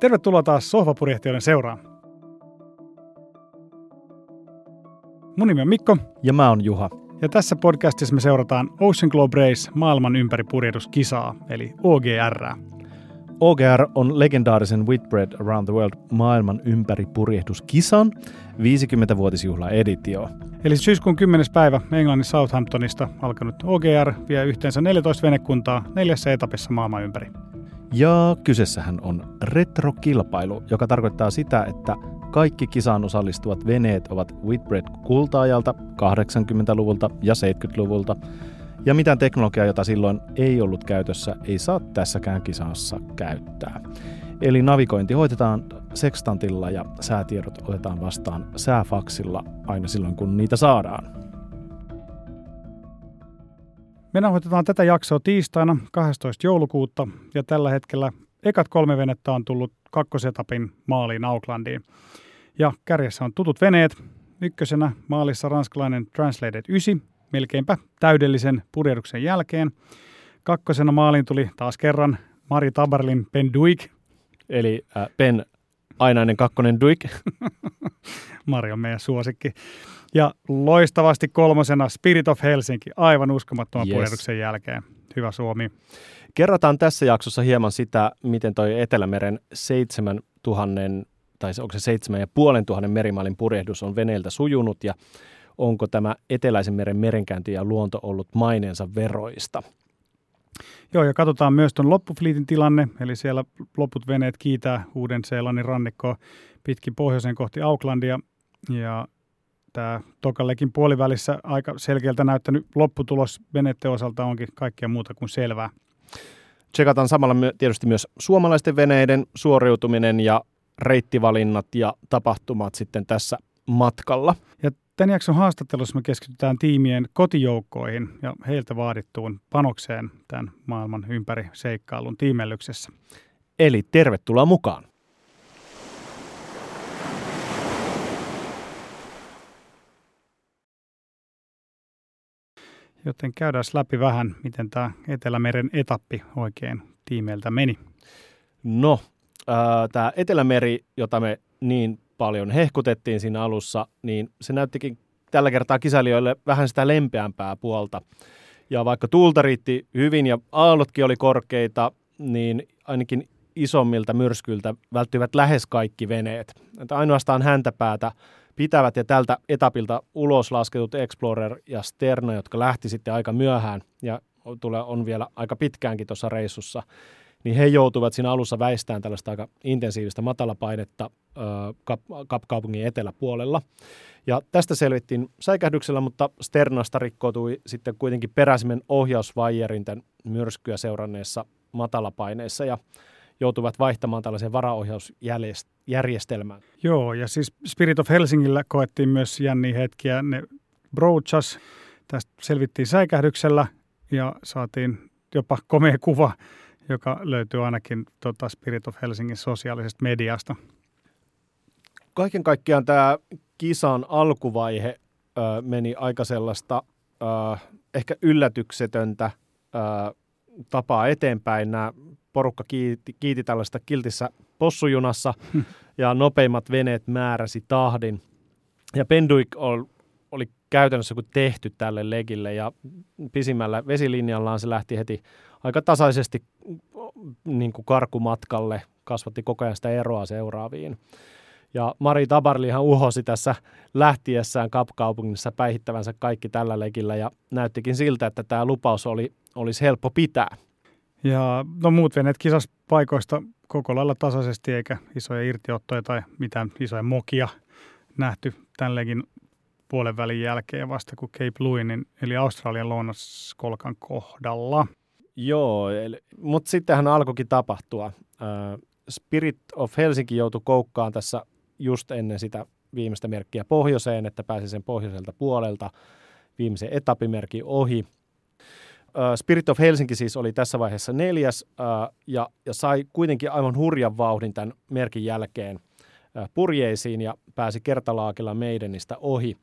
Tervetuloa taas Sohvapurjehtijoiden seuraan. Mun nimi on Mikko. Ja mä oon Juha. Ja tässä podcastissa me seurataan Ocean Globe Race maailman ympäri purjehduskisaa, eli OGR. OGR on legendaarisen Whitbread Around the World maailman ympäri purjehduskisan 50-vuotisjuhla editio. Eli syyskuun 10. päivä Englannin Southamptonista alkanut OGR vie yhteensä 14 venekuntaa neljässä etapissa maailman ympäri. Ja kyseessähän on retrokilpailu, joka tarkoittaa sitä, että kaikki kisaan osallistuvat veneet ovat Whitbread kultaajalta 80-luvulta ja 70-luvulta, ja mitään teknologiaa, jota silloin ei ollut käytössä, ei saa tässäkään kisassa käyttää. Eli navigointi hoitetaan sekstantilla ja säätiedot otetaan vastaan sääfaksilla aina silloin, kun niitä saadaan. Me nauhoitetaan tätä jaksoa tiistaina 12. joulukuuta ja tällä hetkellä ekat kolme venettä on tullut kakkosetapin maaliin Aucklandiin. Ja kärjessä on tutut veneet. Ykkösenä maalissa ranskalainen Translated 9, melkeinpä täydellisen purjehduksen jälkeen. Kakkosena maaliin tuli taas kerran Mari Tabarlin Ben Duik. Eli äh, Ben ainainen kakkonen Duik. Mari on meidän suosikki. Ja loistavasti kolmosena Spirit of Helsinki, aivan uskomattoman yes. purjehduksen jälkeen. Hyvä Suomi. Kerrotaan tässä jaksossa hieman sitä, miten toi Etelämeren 7000 tai onko se 7500 merimailin purjehdus on veneeltä sujunut ja onko tämä Eteläisen meren merenkäynti ja luonto ollut maineensa veroista. Joo, ja katsotaan myös tuon loppufliitin tilanne, eli siellä loput veneet kiitää Uuden-Seelannin rannikkoa pitkin pohjoisen kohti Aucklandia, ja tämä Tokallekin puolivälissä aika selkeältä näyttänyt lopputulos veneiden osalta onkin kaikkea muuta kuin selvää. Tsekataan samalla tietysti myös suomalaisten veneiden suoriutuminen ja reittivalinnat ja tapahtumat sitten tässä matkalla. Ja tämän jakson haastattelussa me keskitytään tiimien kotijoukkoihin ja heiltä vaadittuun panokseen tämän maailman ympäri seikkailun tiimellyksessä. Eli tervetuloa mukaan! Joten käydään läpi vähän, miten tämä Etelämeren etappi oikein tiimeiltä meni. No, äh, tämä Etelämeri, jota me niin paljon hehkutettiin siinä alussa, niin se näyttikin tällä kertaa kisailijoille vähän sitä lempeämpää puolta. Ja vaikka tuulta riitti hyvin ja aallotkin oli korkeita, niin ainakin isommilta myrskyiltä välttyivät lähes kaikki veneet. Että ainoastaan häntäpäätä pitävät ja tältä etapilta ulos lasketut Explorer ja Sterna, jotka lähti sitten aika myöhään ja tulee, on vielä aika pitkäänkin tuossa reissussa, niin he joutuvat siinä alussa väistämään tällaista aika intensiivistä matalapainetta Kapkaupungin eteläpuolella. Ja tästä selvittiin säikähdyksellä, mutta Sternasta rikkoutui sitten kuitenkin peräisimen ohjausvaijerin tämän myrskyä seuranneessa matalapaineessa ja joutuvat vaihtamaan tällaiseen varaohjausjärjestelmään. Joo, ja siis Spirit of Helsingillä koettiin myös jänniä hetkiä. Ne broachas, tästä selvittiin säikähdyksellä ja saatiin jopa komea kuva, joka löytyy ainakin tota Spirit of Helsingin sosiaalisesta mediasta. Kaiken kaikkiaan tämä kisan alkuvaihe ö, meni aika sellaista ö, ehkä yllätyksetöntä ö, tapaa eteenpäin. Nämä porukka kiiti, kiiti tällaista kiltissä possujunassa ja nopeimmat veneet määräsi tahdin. Ja Penduik oli käytännössä kuin tehty tälle legille ja pisimmällä vesilinjallaan se lähti heti aika tasaisesti niin kuin karkumatkalle, kasvatti koko ajan sitä eroa seuraaviin. Ja Mari Tabarlihan uhosi tässä lähtiessään Kapkaupungissa päihittävänsä kaikki tällä legillä ja näyttikin siltä, että tämä lupaus oli, olisi helppo pitää. Ja no muut veneet kisas paikoista koko lailla tasaisesti eikä isoja irtiottoja tai mitään isoja mokia nähty tällekin puolen välin jälkeen vasta kuin Cape Louinin eli Australian lounaskolkan kohdalla. Joo, mutta sittenhän alkoikin tapahtua. Spirit of Helsinki joutui koukkaan tässä just ennen sitä viimeistä merkkiä pohjoiseen, että pääsi sen pohjoiselta puolelta viimeisen etapimerkin ohi. Spirit of Helsinki siis oli tässä vaiheessa neljäs ja, ja sai kuitenkin aivan hurjan vauhdin tämän merkin jälkeen purjeisiin ja pääsi kertalaakilla Maidenistä ohi.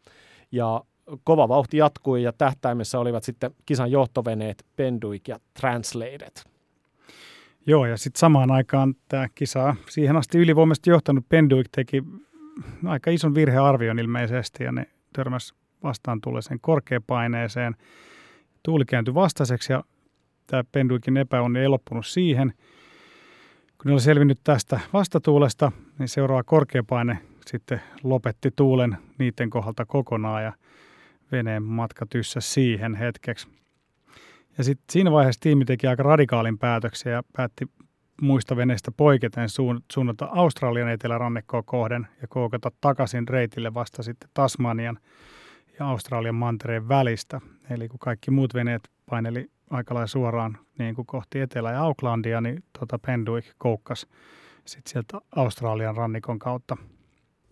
Ja kova vauhti jatkui ja tähtäimessä olivat sitten kisan johtoveneet Penduik ja Translated. Joo, ja sitten samaan aikaan tämä kisa siihen asti ylivoimaisesti johtanut Penduik teki aika ison virhearvion ilmeisesti, ja ne törmäs vastaan tulleeseen korkeapaineeseen. Tuuli kääntyi vastaiseksi, ja tämä Penduikin epäonni ei loppunut siihen. Kun ne oli selvinnyt tästä vastatuulesta, niin seuraava korkeapaine sitten lopetti tuulen niiden kohdalta kokonaan, ja veneen matka tyssä siihen hetkeksi. Ja sitten siinä vaiheessa tiimi teki aika radikaalin päätöksen ja päätti muista veneistä poiketen suunnata Australian etelärannikkoa kohden ja koukata takaisin reitille vasta sitten Tasmanian ja Australian mantereen välistä. Eli kun kaikki muut veneet paineli aika lailla suoraan niin kuin kohti Etelä- ja Aucklandia, niin tuota Penduik koukkas sitten sieltä Australian rannikon kautta.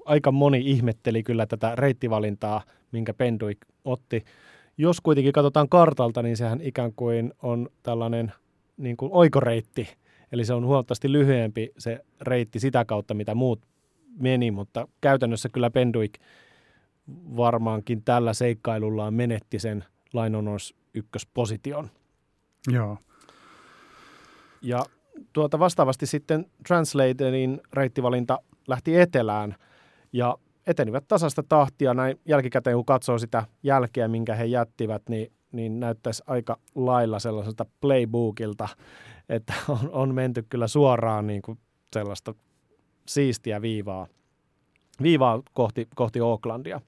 Aika moni ihmetteli kyllä tätä reittivalintaa, minkä Penduik otti jos kuitenkin katsotaan kartalta, niin sehän ikään kuin on tällainen niin kuin oikoreitti. Eli se on huomattavasti lyhyempi se reitti sitä kautta, mitä muut meni, mutta käytännössä kyllä Penduik varmaankin tällä seikkailullaan menetti sen lainonos ykkösposition. Joo. Ja tuota vastaavasti sitten Translatorin reittivalinta lähti etelään ja etenivät tasasta tahtia näin jälkikäteen, kun katsoo sitä jälkeä, minkä he jättivät, niin, niin näyttäisi aika lailla sellaiselta playbookilta, että on, on menty kyllä suoraan niin kuin sellaista siistiä viivaa, viivaa kohti, kohti Aucklandia.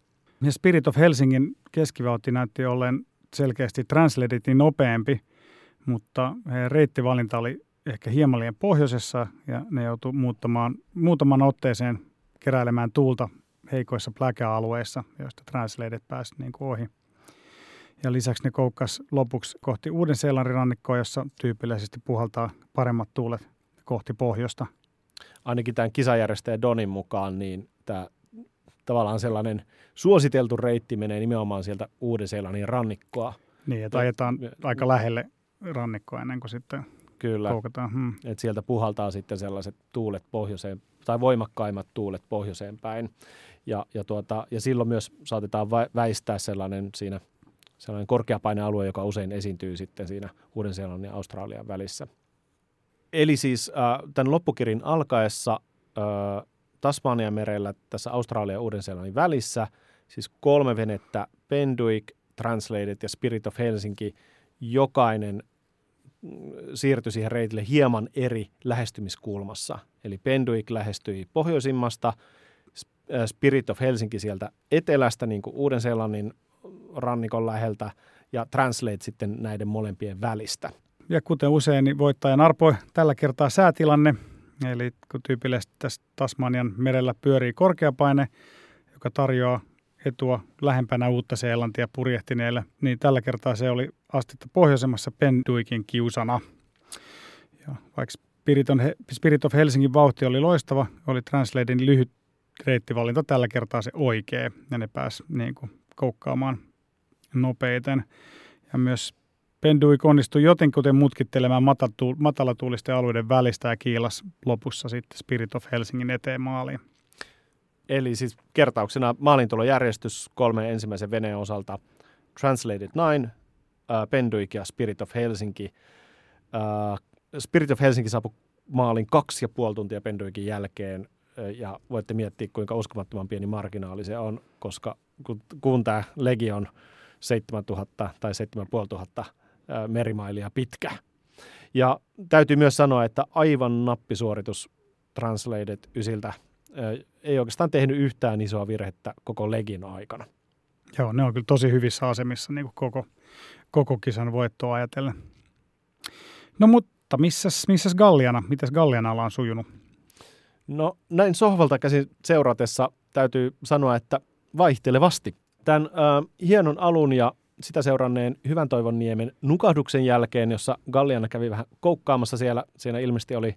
Ja Spirit of Helsingin keskivauhti näytti olleen selkeästi Translatein nopeampi, mutta reittivalinta oli ehkä hieman liian pohjoisessa ja ne joutui muuttamaan, muutaman otteeseen keräilemään tuulta heikoissa pläkäalueissa, joista translated pääsi niin kuin ohi. Ja lisäksi ne koukkas lopuksi kohti Uuden-Seelannin rannikkoa, jossa tyypillisesti puhaltaa paremmat tuulet kohti pohjoista. Ainakin tämän kisajärjestäjän Donin mukaan, niin tämä tavallaan sellainen suositeltu reitti menee nimenomaan sieltä Uuden-Seelannin rannikkoa. Niin, että ajetaan aika lähelle rannikkoa ennen kuin sitten Kyllä, koukataan. Hmm. että sieltä puhaltaa sitten sellaiset tuulet pohjoiseen, tai voimakkaimmat tuulet pohjoiseen päin. Ja, ja, tuota, ja silloin myös saatetaan väistää sellainen siinä sellainen korkeapainealue, joka usein esiintyy sitten siinä Uuden-Seelannin ja Australian välissä. Eli siis äh, tämän loppukirin alkaessa äh, Tasmanian merellä tässä Australia ja Uuden-Seelannin välissä, siis kolme venettä, Penduik, Translated ja Spirit of Helsinki, jokainen mm, siirtyi siihen reitille hieman eri lähestymiskulmassa. Eli Penduik lähestyi pohjoisimmasta – Äh, Spirit of Helsinki sieltä etelästä, niin kuin Uuden-Seelannin rannikon läheltä, ja Translate sitten näiden molempien välistä. Ja kuten usein, niin voittajan arpoi tällä kertaa säätilanne, eli kun tyypillisesti tässä Tasmanian merellä pyörii korkeapaine, joka tarjoaa etua lähempänä uutta Seelantia purjehtineille, niin tällä kertaa se oli astetta pohjoisemmassa Penduikin kiusana. Ja vaikka Spirit of Helsingin vauhti oli loistava, oli Translatein lyhyt reittivalinta tällä kertaa se oikea ja ne pääsi niin kuin, koukkaamaan nopeiten. Ja myös Penduik onnistui jotenkuten mutkittelemaan matalatuulisten alueiden välistä ja kiilas lopussa sitten Spirit of Helsingin eteen maaliin. Eli siis kertauksena maalintulojärjestys kolme ensimmäisen veneen osalta Translated 9, uh, Penduik ja Spirit of Helsinki. Uh, Spirit of Helsinki saapui maalin kaksi ja puoli tuntia Penduikin jälkeen ja voitte miettiä, kuinka uskomattoman pieni marginaali se on, koska kun, kun tämä legi on 7000 tai 7500 merimailia pitkä. Ja täytyy myös sanoa, että aivan nappisuoritus Translated ysiltä ei oikeastaan tehnyt yhtään isoa virhettä koko legin aikana. Joo, ne on kyllä tosi hyvissä asemissa niin kuin koko, koko kisan voittoa ajatellen. No mutta missäs, missäs Galliana? Mitäs Gallianalla on sujunut? No näin sohvalta käsin seuratessa täytyy sanoa, että vaihtelevasti. Tämän äh, hienon alun ja sitä seuranneen Hyvän toivon niemen nukahduksen jälkeen, jossa Galliana kävi vähän koukkaamassa siellä, siinä ilmeisesti oli,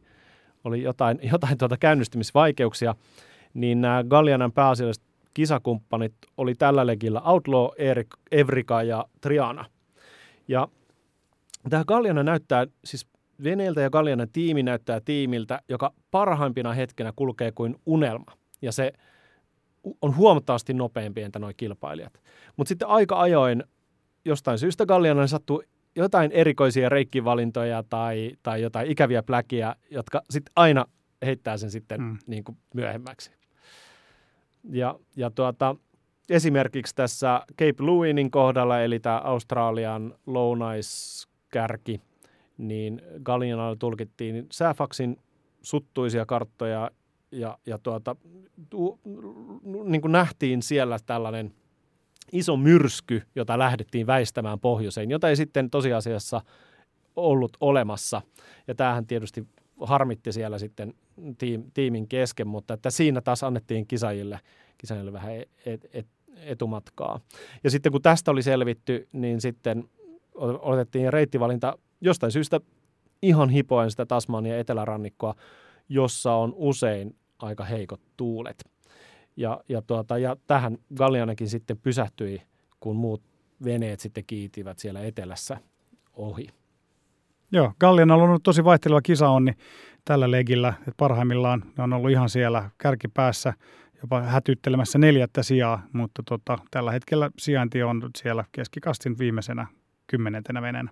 oli jotain, jotain tuota käynnistymisvaikeuksia, niin nämä Gallianan pääasialliset kisakumppanit oli tällä legillä Outlaw, Erik, Evrika ja Triana. Ja tämä Galliana näyttää siis Veneeltä ja Gallianan tiimi näyttää tiimiltä, joka parhaimpina hetkenä kulkee kuin unelma. Ja se on huomattavasti nopeampi entä nuo kilpailijat. Mutta sitten aika ajoin jostain syystä Gallianan sattuu jotain erikoisia reikkivalintoja tai, tai jotain ikäviä pläkiä, jotka sitten aina heittää sen sitten mm. niin kuin myöhemmäksi. Ja, ja tuota, esimerkiksi tässä Cape Lewinin kohdalla, eli tämä Australian lounaiskärki, niin Gallianalla tulkittiin Sääfaksin suttuisia karttoja ja, ja tuota, tu, niin kuin nähtiin siellä tällainen iso myrsky, jota lähdettiin väistämään pohjoiseen, jota ei sitten tosiasiassa ollut olemassa. Ja tämähän tietysti harmitti siellä sitten tiim, tiimin kesken, mutta että siinä taas annettiin kisajille, kisajille vähän et, et, etumatkaa. Ja sitten kun tästä oli selvitty, niin sitten otettiin reittivalinta jostain syystä ihan hipoen sitä Tasmania etelärannikkoa, jossa on usein aika heikot tuulet. Ja, ja, tuota, ja tähän Gallianakin sitten pysähtyi, kun muut veneet sitten kiitivät siellä etelässä ohi. Joo, Gallian on ollut tosi vaihteleva kisaonni tällä legillä, että parhaimmillaan ne on ollut ihan siellä kärkipäässä jopa hätyttelemässä neljättä sijaa, mutta tota, tällä hetkellä sijainti on siellä keskikastin viimeisenä kymmenentenä venenä.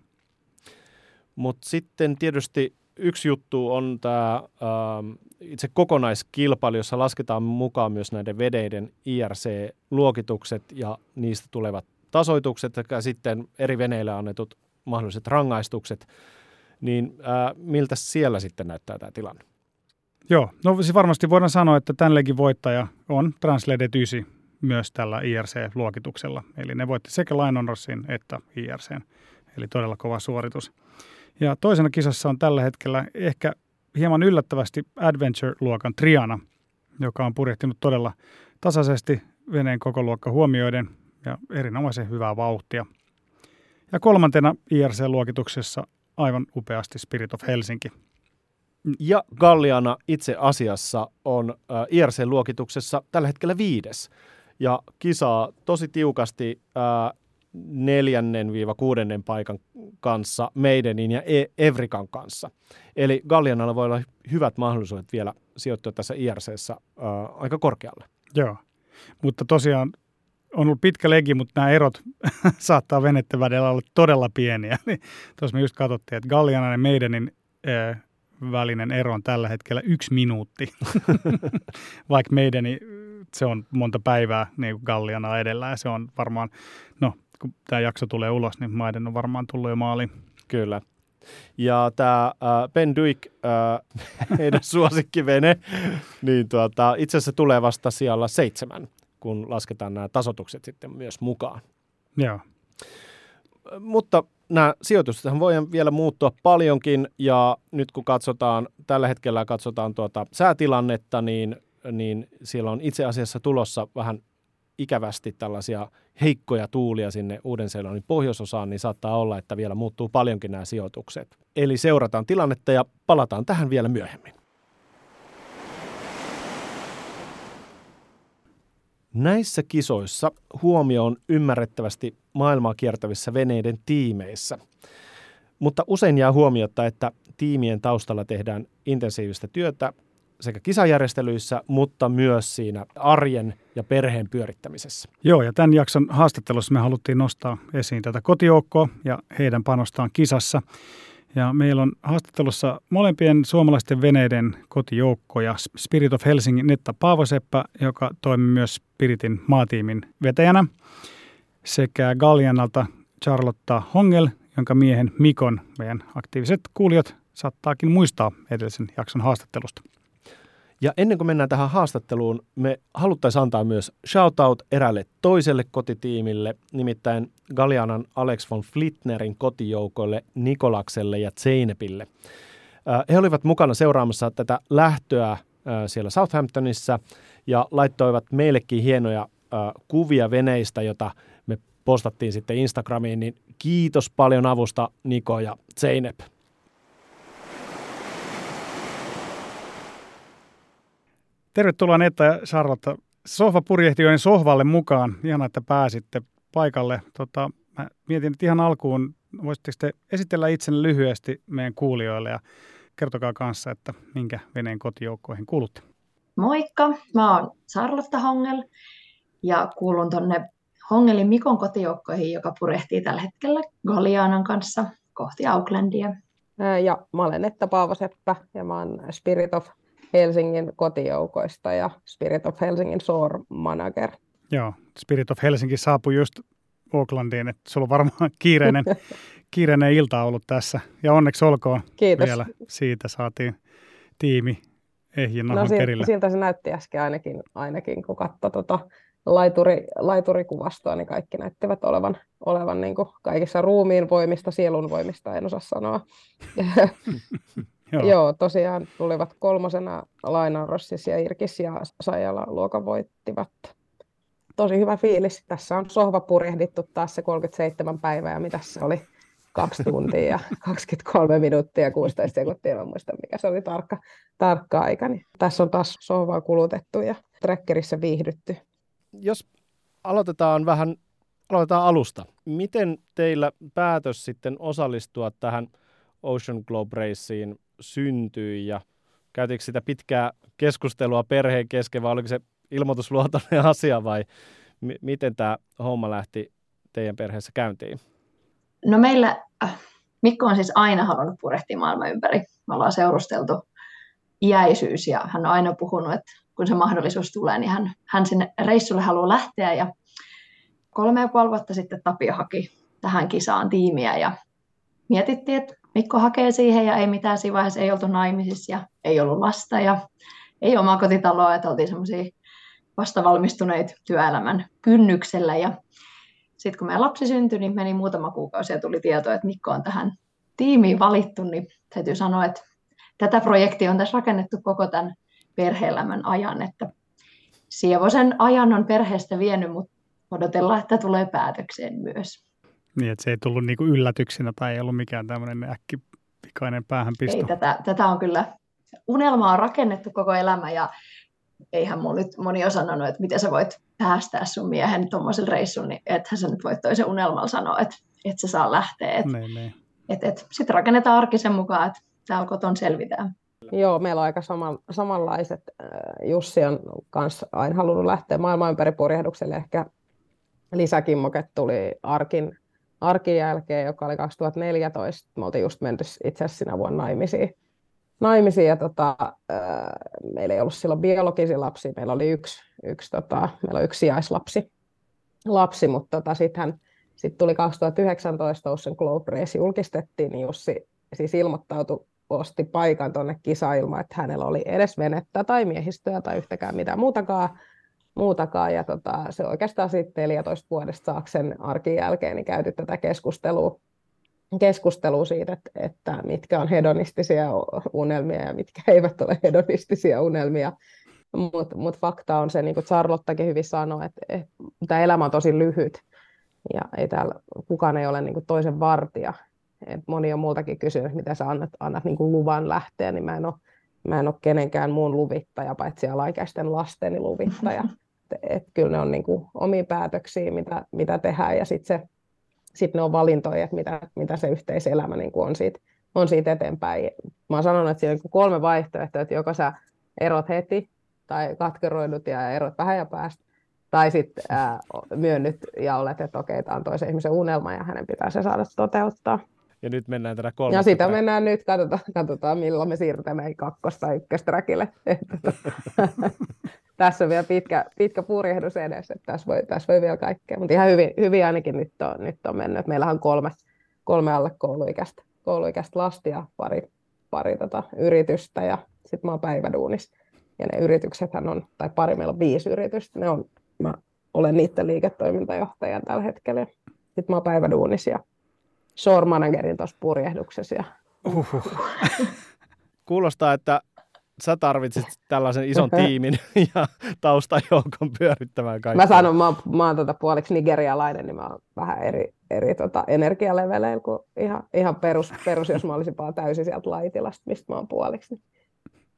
Mutta sitten tietysti yksi juttu on tämä ähm, itse kokonaiskilpailu, jossa lasketaan mukaan myös näiden vedeiden IRC-luokitukset ja niistä tulevat tasoitukset sekä sitten eri veneille annetut mahdolliset rangaistukset. Niin äh, miltä siellä sitten näyttää tämä tilanne? Joo, no siis varmasti voidaan sanoa, että tämänkin voittaja on Translated 9 myös tällä IRC-luokituksella. Eli ne voitti sekä Lion että IRC, eli todella kova suoritus. Ja toisena kisassa on tällä hetkellä ehkä hieman yllättävästi Adventure-luokan Triana, joka on purjehtinut todella tasaisesti veneen koko luokka huomioiden ja erinomaisen hyvää vauhtia. Ja kolmantena IRC-luokituksessa aivan upeasti Spirit of Helsinki. Ja Galliana itse asiassa on äh, IRC-luokituksessa tällä hetkellä viides ja kisaa tosi tiukasti äh, neljännen viiva kuudennen paikan kanssa, Maidenin ja e- Evrikan kanssa. Eli Gallianalla voi olla hyvät mahdollisuudet vielä sijoittua tässä IRCssä äh, aika korkealle. Joo, mutta tosiaan on ollut pitkä legi, mutta nämä erot saattaa venettä välillä olla todella pieniä. Eli tuossa me just katsottiin, että Gallianan ja Maidenin äh, välinen ero on tällä hetkellä yksi minuutti, vaikka meidän se on monta päivää niin kuin Galliana edellä ja se on varmaan, no kun tämä jakso tulee ulos, niin maiden on varmaan tullut jo maaliin. Kyllä. Ja tämä äh, Ben Duik, äh, heidän suosikkivene, niin tuota, itse asiassa tulee vasta siellä seitsemän, kun lasketaan nämä tasotukset sitten myös mukaan. Joo. Mutta nämä sijoitukset voi vielä muuttua paljonkin ja nyt kun katsotaan, tällä hetkellä katsotaan tuota säätilannetta, niin, niin siellä on itse asiassa tulossa vähän ikävästi tällaisia heikkoja tuulia sinne Uuden-Seelannin pohjoisosaan, niin saattaa olla, että vielä muuttuu paljonkin nämä sijoitukset. Eli seurataan tilannetta ja palataan tähän vielä myöhemmin. Näissä kisoissa huomio on ymmärrettävästi maailmaa kiertävissä veneiden tiimeissä. Mutta usein jää huomiota, että tiimien taustalla tehdään intensiivistä työtä sekä kisajärjestelyissä, mutta myös siinä arjen ja perheen pyörittämisessä. Joo, ja tämän jakson haastattelussa me haluttiin nostaa esiin tätä kotijoukkoa ja heidän panostaan kisassa. Ja meillä on haastattelussa molempien suomalaisten veneiden kotijoukkoja Spirit of Helsingin Netta Paavoseppä, joka toimii myös Spiritin maatiimin vetäjänä, sekä Gallianalta Charlotta Hongel, jonka miehen Mikon meidän aktiiviset kuulijat saattaakin muistaa edellisen jakson haastattelusta. Ja ennen kuin mennään tähän haastatteluun, me haluttaisiin antaa myös shoutout erälle toiselle kotitiimille, nimittäin Galianan Alex von Flittnerin kotijoukoille Nikolakselle ja Zeynepille. He olivat mukana seuraamassa tätä lähtöä siellä Southamptonissa ja laittoivat meillekin hienoja kuvia veneistä, jota me postattiin sitten Instagramiin, niin kiitos paljon avusta Niko ja Zeynep. Tervetuloa Netta ja Charlotte. Sohvapurjehtijoiden sohvalle mukaan. Ihan, että pääsitte paikalle. Tota, mä mietin, että ihan alkuun voisitteko te esitellä itsenne lyhyesti meidän kuulijoille ja kertokaa kanssa, että minkä veneen kotijoukkoihin kuulutte. Moikka, mä oon Charlotte Hongel ja kuulun tuonne Hongelin Mikon kotijoukkoihin, joka purehtii tällä hetkellä Golianan kanssa kohti Aucklandia. Ja mä olen Netta Paavoseppä ja mä oon Spirit of Helsingin kotijoukoista ja Spirit of Helsingin SOAR Manager. Joo, Spirit of Helsinki saapui just Aucklandiin, että sulla on varmaan kiireinen, kiireinen ilta ollut tässä. Ja onneksi olkoon Kiitos. vielä siitä saatiin tiimi ehjin No si- perille. siltä se näytti äsken ainakin, ainakin kun katsoi tota laituri, laiturikuvastoa, niin kaikki näyttivät olevan, olevan niin kaikissa ruumiin voimista, sielun voimista, en osaa sanoa. Joo. Joo, tosiaan tulivat kolmosena Laina Rossis ja Irkis ja Sajala luokan voittivat. Tosi hyvä fiilis. Tässä on sohva purjehdittu taas se 37 päivää ja mitä se oli? Kaksi tuntia ja 23 minuuttia ja 16 sekuntia. Mä muistan, mikä se oli tarkka, tarkka aika. Niin tässä on taas sohvaa kulutettu ja trekkerissä viihdytty. Jos aloitetaan vähän, aloitetaan alusta. Miten teillä päätös sitten osallistua tähän Ocean Globe Raceen syntyi ja käytiinkö sitä pitkää keskustelua perheen kesken vai oliko se ilmoitusluotoinen asia vai m- miten tämä homma lähti teidän perheessä käyntiin? No meillä, äh, Mikko on siis aina halunnut purehtia maailman ympäri. Me ollaan seurusteltu iäisyys ja hän on aina puhunut, että kun se mahdollisuus tulee, niin hän, hän sinne reissulle haluaa lähteä. Ja kolme ja puoli vuotta sitten Tapio haki tähän kisaan tiimiä ja mietittiin, että Mikko hakee siihen ja ei mitään. Siinä vaiheessa, ei oltu naimisissa ja ei ollut lasta ja ei omaa kotitaloa, että oltiin semmoisia vastavalmistuneita työelämän kynnyksellä. Ja sitten kun meidän lapsi syntyi, niin meni muutama kuukausi ja tuli tieto, että Mikko on tähän tiimiin valittu, niin täytyy sanoa, että tätä projektia on tässä rakennettu koko tämän perhe-elämän ajan, että Sievosen ajan on perheestä vienyt, mutta odotellaan, että tulee päätökseen myös. Niin, että se ei tullut niinku yllätyksenä tai ei ollut mikään tämmöinen äkkipikainen päähänpisto. Ei, tätä, tätä on kyllä, unelma on rakennettu koko elämä ja eihän mun nyt moni ole sanonut, että miten sä voit päästää sun miehen tuommoiselle reissuun, niin ethän sä nyt voit toisen unelmalla sanoa, että et se saa lähteä. Et, Niin, niin. et, et, Sitten rakennetaan arkisen mukaan, että täällä koton selvitään. Joo, meillä on aika saman, samanlaiset. Äh, Jussi on kanssa aina halunnut lähteä maailman ympäri purjehdukselle. Ehkä lisäkimmoket tuli Arkin, Arkin jälkeen, joka oli 2014. Me oltiin just menty itse asiassa sinä vuonna naimisiin. naimisiin ja tota, äh, meillä ei ollut silloin biologisia lapsia. Meillä oli yksi, yksi, tota, meillä on yksi sijaislapsi, lapsi, mutta tota, sitten sit tuli 2019 Ocean Globe Race julkistettiin, niin Jussi siis ilmoittautui osti paikan tuonne kisailmaan, että hänellä oli edes venettä tai miehistöä tai yhtäkään mitään muutakaan. Muutakaan. Ja tota, se oikeastaan sitten 14 vuodesta saaksen arkin jälkeen niin käyty tätä keskustelua, keskustelua siitä, että, että mitkä on hedonistisia unelmia ja mitkä eivät ole hedonistisia unelmia. Mutta mut fakta on se, niin kuin Charlottakin hyvin sanoi, että, että tämä elämä on tosi lyhyt ja ei täällä, kukaan ei ole niin kuin toisen vartija. Et moni on multakin kysynyt, mitä sä annat, annat niin kuin luvan lähteä, niin mä en, ole, mä en ole kenenkään muun luvittaja, paitsi alaikäisten lasteni luvittaja. Et, et kyllä ne on niin kuin omia päätöksiä, mitä, mitä tehdään, ja sitten sit ne on valintoja, että mitä, mitä se yhteiselämä niin kuin on, siitä, on siitä eteenpäin. Mä oon sanonut, että siinä on niin kuin kolme vaihtoehtoa, että joko sä erot heti, tai katkeroidut ja erot vähän ja päästä, tai sitten myönnyt ja olet, että okei, tämä on toisen ihmisen unelma ja hänen pitää se saada toteuttaa. Ja nyt mennään tätä kolmatta. Ja sitä mennään nyt, katsotaan, katsotaan milloin me siirrytään kakkos- tai ykkösträkille. tässä on vielä pitkä, pitkä purjehdus edessä, että tässä voi, tässä voi vielä kaikkea. Mutta ihan hyvin, hyvin ainakin nyt on, nyt on mennyt. Meillähän on kolme, kolme alle kouluikäistä, kouluikäistä lastia ja pari, pari tota, yritystä ja sitten mä oon päiväduunis. Ja ne yrityksethän on, tai pari, meillä on viisi yritystä, ne on, mä olen niiden liiketoimintajohtajan tällä hetkellä. Sitten mä oon päiväduunis ja shore managerin tuossa purjehduksessa. Ja... Uhuh. Kuulostaa, että sä tarvitsit tällaisen ison tiimin ja taustajoukon pyörittämään kaikkea. Mä sanon, mä oon, mä oon tota puoliksi nigerialainen, niin mä oon vähän eri, eri tota energialeveleillä kuin ihan, ihan perus, perus, jos mä olisin vaan täysin sieltä laitilasta, mistä mä oon puoliksi.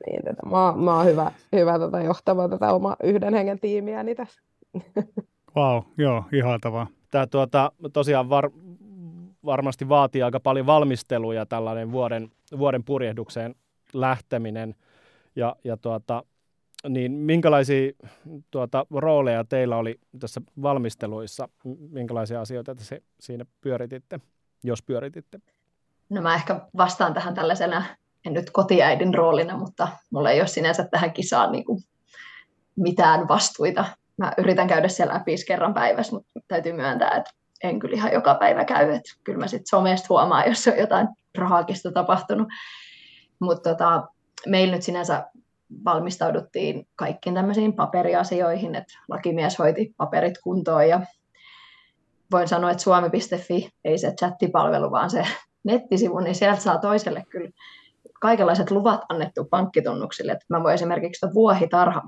Niin, tota, mä, mä oon hyvä, hyvä tota, johtamaan tätä oma yhden hengen tiimiäni tässä. Wow, joo, ihaltavaa. Tämä tuota, tosiaan var, varmasti vaatii aika paljon valmisteluja tällainen vuoden, vuoden purjehdukseen lähteminen. Ja, ja tuota, niin minkälaisia tuota, rooleja teillä oli tässä valmisteluissa? Minkälaisia asioita te se, siinä pyörititte, jos pyörititte? No mä ehkä vastaan tähän tällaisena, en nyt kotiäidin roolina, mutta mulla ei ole sinänsä tähän kisaan niin kuin mitään vastuita. Mä yritän käydä siellä läpi kerran päivässä, mutta täytyy myöntää, että en kyllä ihan joka päivä käy. Että kyllä mä sitten somesta huomaan, jos on jotain rahakista tapahtunut. Mutta tota, meillä nyt sinänsä valmistauduttiin kaikkiin tämmöisiin paperiasioihin, että lakimies hoiti paperit kuntoon ja voin sanoa, että suomi.fi ei se chattipalvelu, vaan se nettisivu, niin sieltä saa toiselle kyllä kaikenlaiset luvat annettu pankkitunnuksille. Että mä voin esimerkiksi vuohitarhan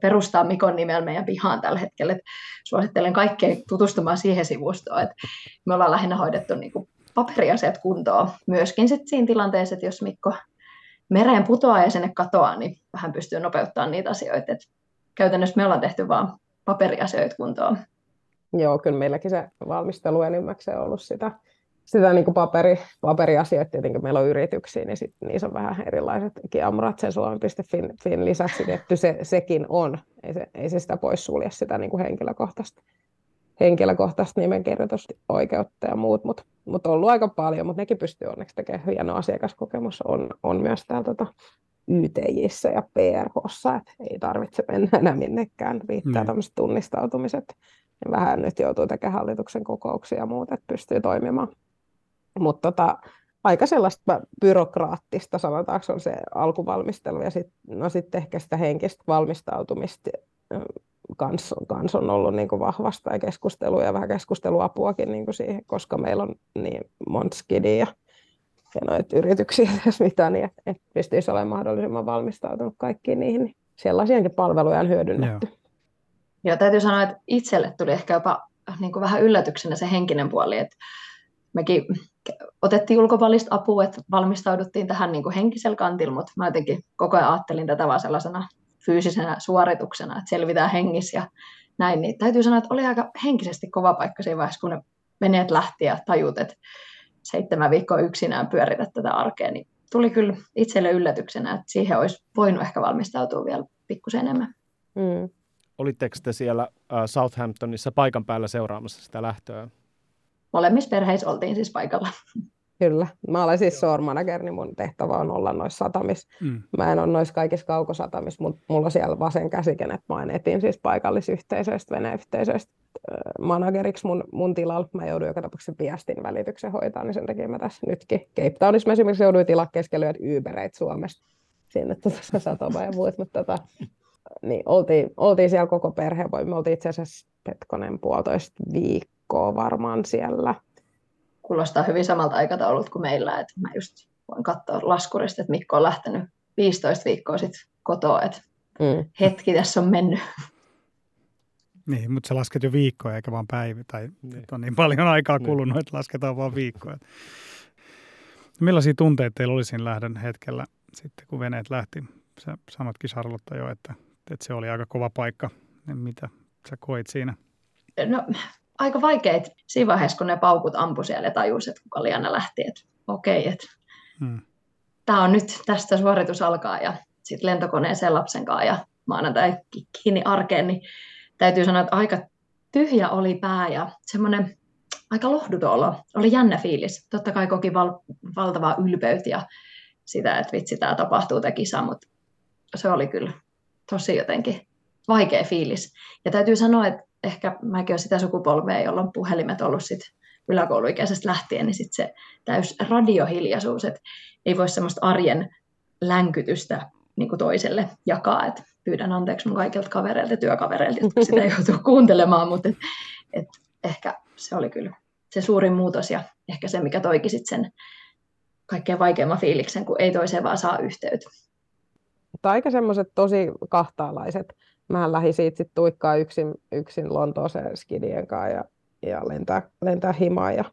perustaa Mikon nimellä meidän pihaan tällä hetkellä. Että suosittelen kaikkea tutustumaan siihen sivustoon. Että me ollaan lähinnä hoidettu niin kuin paperiasiat kuntoon. Myöskin sit siinä tilanteessa, että jos Mikko mereen putoaa ja sinne katoaa, niin vähän pystyy nopeuttamaan niitä asioita. Et käytännössä me ollaan tehty vain paperiasioita kuntoon. Joo, kyllä meilläkin se valmistelu enimmäkseen on ollut sitä, sitä niin kuin paperi, paperiasioita. Tietenkin meillä on yrityksiä, niin sit niissä on vähän erilaiset kiamurat sen suomi.fin lisäksi, että se, sekin on. Ei se, ei se sitä pois sulje sitä niin kuin henkilökohtaista henkilökohtaista nimenkirjoitusoikeutta ja muut, mutta mut on ollut aika paljon, mutta nekin pystyy onneksi tekemään hieno asiakaskokemus. On, on myös täällä tota, YTJissä ja PRHssa, että ei tarvitse mennä enää minnekään, riittää mm. tämmöiset tunnistautumiset. Ja vähän nyt joutuu tekemään hallituksen kokouksia ja muuta, että pystyy toimimaan. Mutta tota, aika sellaista byrokraattista, sanotaanko on se alkuvalmistelu ja sitten no sit ehkä sitä henkistä valmistautumista kans, kans on ollut niin kuin vahvasta ja keskustelua ja vähän keskusteluapuakin niin kuin siihen, koska meillä on niin monta skidia ja, ja noita yrityksiä, jos mitä, niin että et pystyisi olemaan mahdollisimman valmistautunut kaikkiin niihin. Niin sellaisiakin palveluja on hyödynnetty. Joo. Joo, täytyy sanoa, että itselle tuli ehkä jopa niin kuin vähän yllätyksenä se henkinen puoli, että mekin otettiin ulkopuolista apua, että valmistauduttiin tähän niin kuin henkisellä kantilla, mutta mä jotenkin koko ajan ajattelin tätä vaan sellaisena fyysisenä suorituksena, että selvitään hengissä ja näin, niin täytyy sanoa, että oli aika henkisesti kova paikka siinä vaiheessa, kun ne veneet lähti ja tajut, että seitsemän viikkoa yksinään pyöritä tätä arkea, niin tuli kyllä itselle yllätyksenä, että siihen olisi voinut ehkä valmistautua vielä pikkusen enemmän. Mm. Olitteko te siellä äh, Southamptonissa paikan päällä seuraamassa sitä lähtöä? Molemmissa perheissä oltiin siis paikalla. Kyllä. Mä olen siis shore manager, niin mun tehtävä on olla noissa satamissa. Mm. Mä en ole noissa kaikissa kaukosatamissa, mutta mulla on siellä vasen käsi, kenet mä etin siis paikallisyhteisöistä, veneyhteisöistä manageriksi mun, mun tilalla. Mä joudun joka tapauksessa viestin välityksen hoitaa, niin sen takia mä tässä nytkin. Cape Townissa mä esimerkiksi jouduin tilaa keskellä Ubereitä Suomesta sinne tuossa satomaan ja muut, mutta tota, niin oltiin, oltiin siellä koko perhe. Me oltiin itse asiassa Petkonen puolitoista viikkoa varmaan siellä kuulostaa hyvin samalta aikataulut kuin meillä, että mä just voin katsoa laskurista, että Mikko on lähtenyt 15 viikkoa sitten kotoa, että mm. hetki tässä on mennyt. Niin, mutta sä lasket jo viikkoja eikä vaan päivä, tai niin. on niin paljon aikaa niin. kulunut, niin. että lasketaan vaan viikkoja. Millaisia tunteita teillä oli siinä lähdön hetkellä sitten, kun veneet lähti? Sä sanotkin Charlotte jo, että, että se oli aika kova paikka. Mitä sä koit siinä? No aika vaikeet siinä vaiheessa, kun ne paukut ampui siellä ja tajusi, että kuka Liana lähti, että okei, okay, että hmm. tämä on nyt, tästä suoritus alkaa ja sitten lentokoneen sen lapsen kanssa ja maanantai kiinni arkeen, niin täytyy sanoa, että aika tyhjä oli pää ja semmoinen aika lohduton olo. Oli jännä fiilis. Totta kai koki val- valtavaa ylpeyttä ja sitä, että vitsi, tämä tapahtuu tämä kisa, mutta se oli kyllä tosi jotenkin vaikea fiilis. Ja täytyy sanoa, että ehkä mäkin olen sitä sukupolvea, jolla on puhelimet ollut sit yläkouluikäisestä lähtien, niin sitten se täys radiohiljaisuus, että ei voi semmoista arjen länkytystä niin kuin toiselle jakaa, että pyydän anteeksi mun kaikilta kavereilta ja työkavereilta, jotka sitä joutuu kuuntelemaan, mutta et, et ehkä se oli kyllä se suurin muutos ja ehkä se, mikä toiki sit sen kaikkein vaikeimman fiiliksen, kun ei toiseen vaan saa yhteyttä. Aika semmoiset tosi kahtaalaiset mä lähdin siitä sit tuikkaa yksin, yksin Lontooseen skidien kanssa ja, ja lentää, lentää himaan ja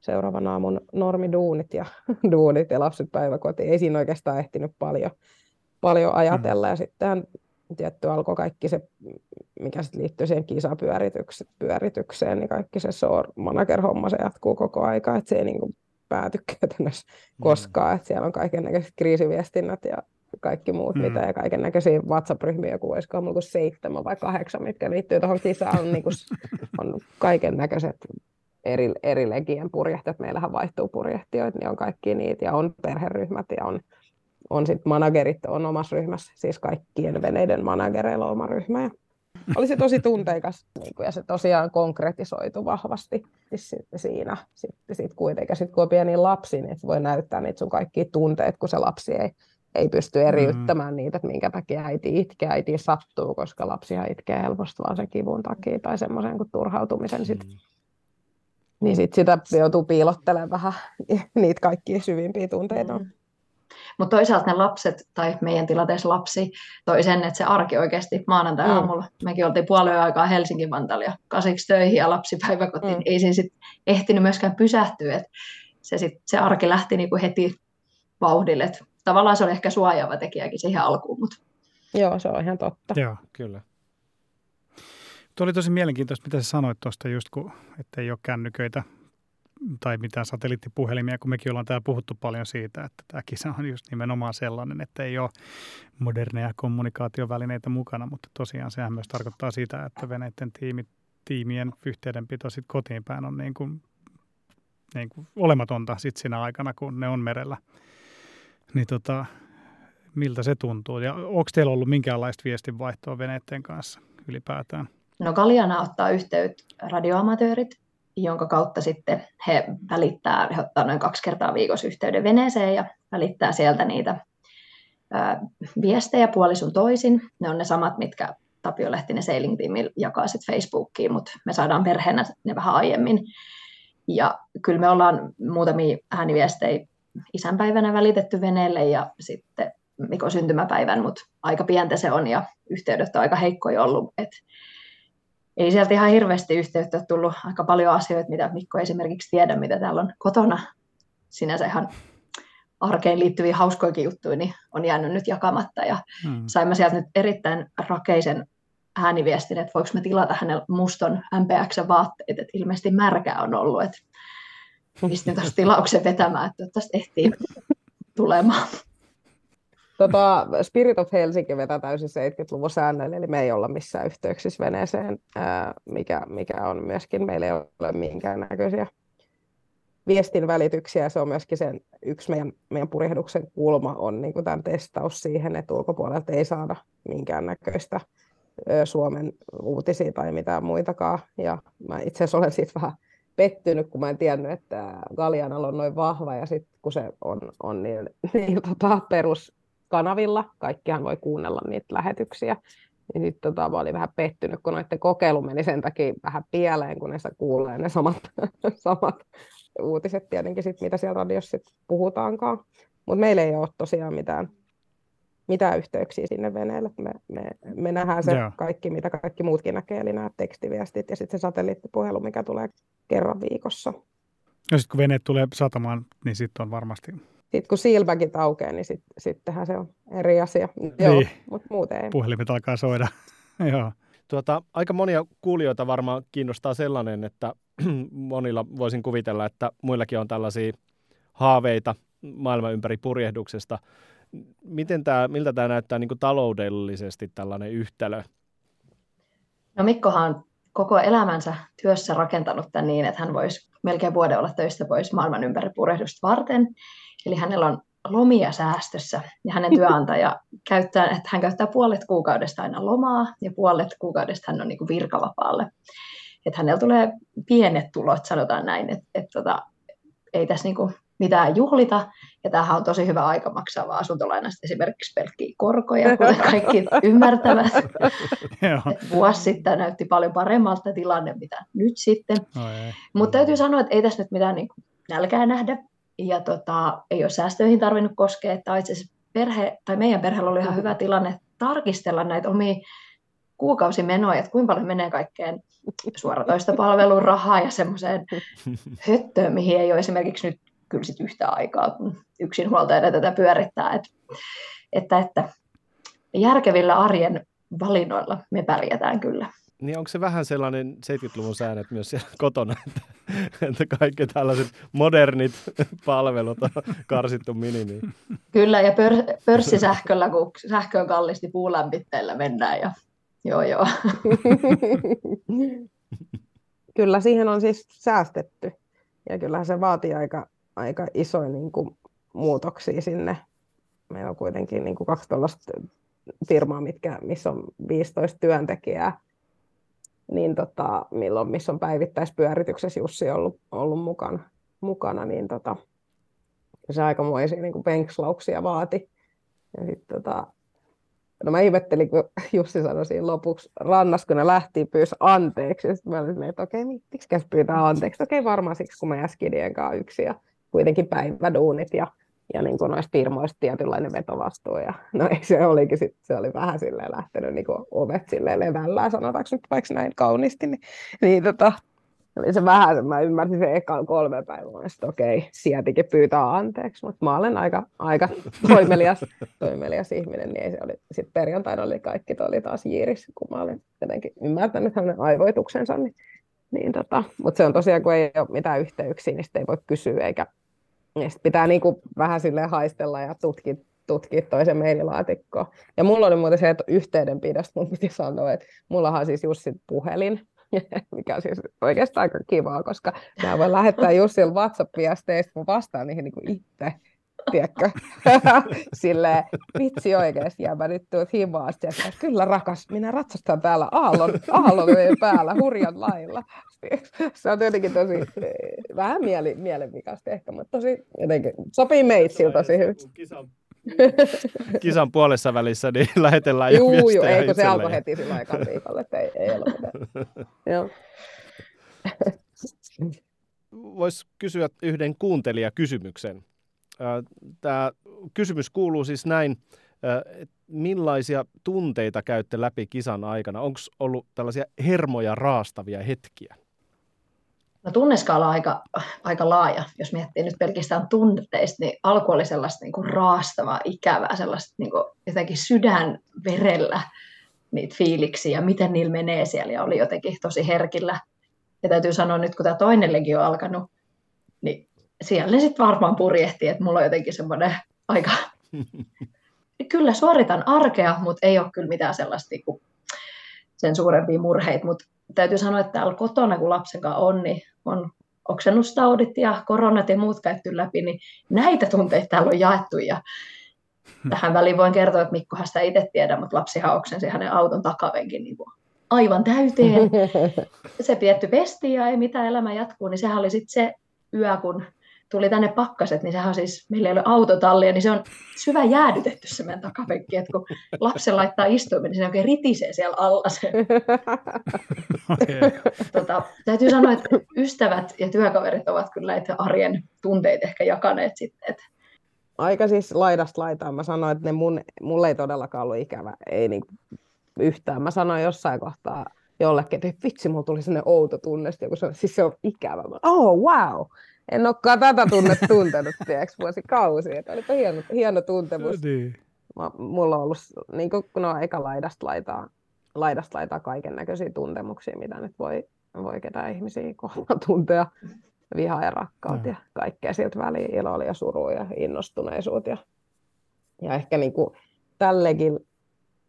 seuraavan aamun normiduunit ja duunit ja lapset päiväkotiin. Ei siinä oikeastaan ehtinyt paljon, paljon ajatella mm. ja sitten tietty alkoi kaikki se, mikä sitten liittyy siihen kisapyöritykseen, niin kaikki se sore manager-homma, se jatkuu koko aika, että se ei niin kuin pääty käytännössä mm. koskaan, että siellä on kaiken kriisiviestinnät ja kaikki muut, mm. mitä ja kaiken näköisiä WhatsApp-ryhmiä, kun olisiko mulla seitsemän vai kahdeksan, mitkä liittyy tuohon kisaan, on, niin kuin, on kaiken näköiset eri, eri legien purjehtajat. Meillähän vaihtuu purjehtijoita, niin on kaikki niitä ja on perheryhmät ja on, on sitten managerit on omassa ryhmässä, siis kaikkien veneiden managereilla on oma ryhmä. Ja oli se tosi tunteikas niin kuin, ja se tosiaan konkretisoitu vahvasti sitten siinä. Sitten sit kuitenkin, sit kun on pieni lapsi, niin voi näyttää niitä sun kaikki tunteet, kun se lapsi ei, ei pysty eriyttämään mm. niitä, että minkä takia äiti itkee, äiti sattuu, koska lapsia itkee helposti vaan sen kivun takia tai semmoisen kuin turhautumisen. Sit. Mm. Niin sit sitä joutuu piilottelemaan vähän niitä kaikkia syvimpiä tunteita. Mm. Mutta toisaalta ne lapset, tai meidän tilanteessa lapsi, toi sen, että se arki oikeasti maanantai-aamulla. Mm. Mekin oltiin puolen aikaa Helsingin Vantalia kasiksi töihin ja lapsipäiväkotiin. Mm. Ei siinä sit ehtinyt myöskään pysähtyä. Et se, sit, se arki lähti niinku heti vauhdille. Et tavallaan se oli ehkä suojaava tekijäkin siihen alkuun. Mut. Joo, se on ihan totta. Joo, kyllä. Tuo oli tosi mielenkiintoista, mitä sä sanoit tuosta just, kun, että ei ole kännyköitä tai mitään satelliittipuhelimia, kun mekin ollaan täällä puhuttu paljon siitä, että tämä kisa on just nimenomaan sellainen, että ei ole moderneja kommunikaatiovälineitä mukana, mutta tosiaan sehän myös tarkoittaa sitä, että veneiden tiimit, tiimien yhteydenpito sitten kotiin päin on niin kuin, niin kuin olematonta sit siinä aikana, kun ne on merellä. Niin tota, miltä se tuntuu? Ja onko teillä ollut minkäänlaista viestinvaihtoa veneiden kanssa ylipäätään? No Kaljana ottaa yhteyttä radioamatöörit jonka kautta sitten he välittää, he ottaa noin kaksi kertaa viikossa yhteyden veneeseen ja välittää sieltä niitä ää, viestejä puolisun toisin. Ne on ne samat, mitkä Tapio Lehtinen Sailing Team jakaa sitten Facebookiin, mutta me saadaan perheenä ne vähän aiemmin. Ja kyllä me ollaan muutamia ääniviestejä isänpäivänä välitetty veneelle ja sitten Mikon syntymäpäivän, mutta aika pientä se on ja yhteydet on aika heikkoja ollut. Et ei sieltä ihan hirveästi yhteyttä ole tullut aika paljon asioita, mitä Mikko esimerkiksi tiedä, mitä täällä on kotona. Sinänsä ihan arkeen liittyviä hauskoikin juttuja, niin on jäänyt nyt jakamatta. Ja hmm. saimme sieltä nyt erittäin rakeisen ääniviestin, että voiko me tilata hänelle muston MPX-vaatteet, että ilmeisesti märkää on ollut, että pistin tuosta tilauksen vetämään, että toivottavasti ehtii tulemaan. Tota, Spirit of Helsinki vetää täysin 70-luvun säännöillä, eli me ei olla missään yhteyksissä veneeseen, mikä, mikä on myöskin, meillä ei ole minkäännäköisiä viestin välityksiä. Se on myöskin sen, yksi meidän, meidän purjehduksen kulma on niin kuin tämän testaus siihen, että ulkopuolelta ei saada minkäännäköistä Suomen uutisia tai mitään muitakaan. Ja mä itse asiassa olen siitä vähän pettynyt, kun mä en tiennyt, että Galianalla on noin vahva, ja sitten kun se on, on niin, niin tota, perus kanavilla, kaikkihan voi kuunnella niitä lähetyksiä. Niin sitten tota, mä olin vähän pettynyt, kun noiden kokeilu meni sen takia vähän pieleen, kun ne kuulee ne samat, samat uutiset tietenkin, sit, mitä siellä radiossa sit puhutaankaan. Mutta meillä ei ole tosiaan mitään, mitään yhteyksiä sinne veneelle. Me, me, me nähdään se yeah. kaikki, mitä kaikki muutkin näkee, eli nämä tekstiviestit ja sitten se satelliittipuhelu, mikä tulee kerran viikossa. Ja sitten kun veneet tulee satamaan, niin sitten on varmasti sitten kun silmäkin aukeaa, niin sit, sittenhän se on eri asia. Niin. Joo, mutta muuten ei. Puhelimet alkaa soida. Joo. Tuota, aika monia kuulijoita varmaan kiinnostaa sellainen, että monilla voisin kuvitella, että muillakin on tällaisia haaveita maailman ympäri purjehduksesta. Miten tämä, miltä tämä näyttää niin kuin taloudellisesti tällainen yhtälö? No Mikkohan on koko elämänsä työssä rakentanut tämän niin, että hän voisi melkein vuoden olla töistä pois maailman ympäri purjehdusta varten. Eli hänellä on lomia säästössä ja hänen työnantaja käyttää, että hän käyttää puolet kuukaudesta aina lomaa ja puolet kuukaudesta hän on niin kuin virkavapaalle. Että hänellä tulee pienet tulot, sanotaan näin, että, että tota, ei tässä niin kuin mitään juhlita. Ja tämähän on tosi hyvä aika maksaa vaan asuntolainasta esimerkiksi pelkkiä korkoja, kuten kaikki ymmärtävät. vuosi sitten näytti paljon paremmalta tilanne, mitä nyt sitten. Mutta täytyy sanoa, että ei tässä nyt mitään niin kuin nälkää nähdä ja tota, ei ole säästöihin tarvinnut koskea, että itse perhe, tai meidän perheellä oli ihan hyvä tilanne tarkistella näitä omia kuukausimenoja, että kuinka paljon menee kaikkeen suoratoista palvelun rahaa ja semmoiseen höttöön, mihin ei ole esimerkiksi nyt kyllä sit yhtä aikaa, kun yksinhuoltajana tätä pyörittää. Että, että, että järkevillä arjen valinnoilla me pärjätään kyllä. Niin onko se vähän sellainen 70-luvun säännöt myös siellä kotona, että, että kaikki tällaiset modernit palvelut on karsittu minimiin? Kyllä, ja pör, pörssisähköllä, kun sähkö on kallisti puulämpitteellä mennään. Ja, joo, joo. kyllä siihen on siis säästetty. Ja kyllähän se vaatii aika, aika isoja niin kuin, muutoksia sinne. Meillä on kuitenkin niin kuin kaksi tällaista firmaa, mitkä, missä on 15 työntekijää, niin tota, milloin, missä on päivittäispyörityksessä Jussi ollut, ollut mukana, mukana niin tota, se aikamoisia niin penkslauksia vaati. Ja sit, tota, no mä ihmettelin, kun Jussi sanoi siinä lopuksi rannassa, kun ne lähti pyysi anteeksi. Sitten mä olin, että okei, miksi pyytää anteeksi? Okei, varmaan siksi, kun mä jäskidien kanssa yksi ja kuitenkin päiväduunit ja ja niin kuin noista firmoista tietynlainen vetovastuu. Ja, no se olikin sit, se oli vähän silleen lähtenyt niin kuin ovet silleen levällään, sanotaanko nyt vaikka näin kauniisti, niin, niin tota, oli se vähän, mä ymmärsin sen ekan kolme päivää, että okei, sieltäkin pyytää anteeksi, mutta mä olen aika, aika toimelias, toimelias ihminen, niin ei se oli, sitten perjantaina oli kaikki, oli taas jiiris, kun mä olin jotenkin ymmärtänyt hänen aivoituksensa, niin, niin tota, mutta se on tosiaan, kun ei ole mitään yhteyksiä, niin sitten ei voi kysyä eikä ja sit pitää niinku vähän sille haistella ja tutkia, tutkia toisen maililaatikkoa. Ja mulla oli muuten se, että yhteydenpidosta mun piti sanoa, että mullahan siis Jussi puhelin, mikä on siis oikeastaan aika kivaa, koska mä voin lähettää Jussille WhatsApp-viesteistä, mun vastaan niihin niin itse tiedätkö? Silleen, vitsi oikeasti, ja mä nyt tuut himaa, että kyllä rakas, minä ratsastan täällä aallon, aallon päällä hurjan lailla. Se on tietenkin tosi, vähän mieli, mielenvikaista ehkä, mutta tosi jotenkin, sopii meitsillä tosi hyvin. Kisan, kisan puolessa välissä, niin lähetellään juu, jo Juu, ei kun se alkoi heti sillä aikaan viikolla, että ei, ei ollut mitään. Joo. Voisi kysyä yhden kuuntelijakysymyksen. Tämä kysymys kuuluu siis näin, millaisia tunteita käytte läpi kisan aikana? Onko ollut tällaisia hermoja raastavia hetkiä? No tunneskaala on aika, aika laaja. Jos miettii nyt pelkästään tunteista, niin alku oli sellaista niin kuin raastavaa, ikävää, sellaista niin kuin jotenkin sydän verellä niitä fiiliksiä miten niillä menee siellä ja oli jotenkin tosi herkillä. Ja täytyy sanoa nyt, kun tämä toinen legio on alkanut, niin siellä ne sitten varmaan purjehti, että mulla on jotenkin semmoinen aika... kyllä suoritan arkea, mutta ei ole kyllä mitään sellaista niin kuin sen suurempia murheita, mutta täytyy sanoa, että täällä kotona, kun lapsen kanssa on, niin on oksennustaudit ja koronat ja muut käyty läpi, niin näitä tunteita täällä on jaettu ja tähän väliin voin kertoa, että Mikkohan sitä itse tiedä, mutta lapsihan oksensi hänen auton takavenkin niin kuin aivan täyteen. Se pietty pesti ja ei mitään elämä jatkuu, niin sehän oli sitten se yö, kun tuli tänne pakkaset, niin sehän on siis, meillä ei ole autotallia, niin se on syvä jäädytetty se meidän takapenkki, että kun lapsen laittaa istuimen, niin se oikein ritisee siellä alla se. Okay. tota, täytyy sanoa, että ystävät ja työkaverit ovat kyllä näitä arjen tunteita ehkä jakaneet sitten. Että Aika siis laidasta laitaan. Mä sanoin, että ne mun, mulle ei todellakaan ollut ikävä. Ei niin yhtään. Mä sanoin jossain kohtaa jollekin, että vitsi, mulla tuli sellainen outo tunne, kun se, siis se on ikävä. Oh, wow! En olekaan tätä tunnetta tuntenut, tiedätkö, vuosikausia. Että olipa hieno, hieno tuntemus. Niin. Mä, mulla on ollut, niin kuin, kun on eka laidasta laitaa, laidasta laitaa kaiken näköisiä tuntemuksia, mitä nyt voi, voi ketään ihmisiä kohtaan tuntea. Vihaa ja rakkautta ja kaikkea siltä väliin, iloa ja surua ja innostuneisuut. Ja, ja ehkä niin kuin, tällekin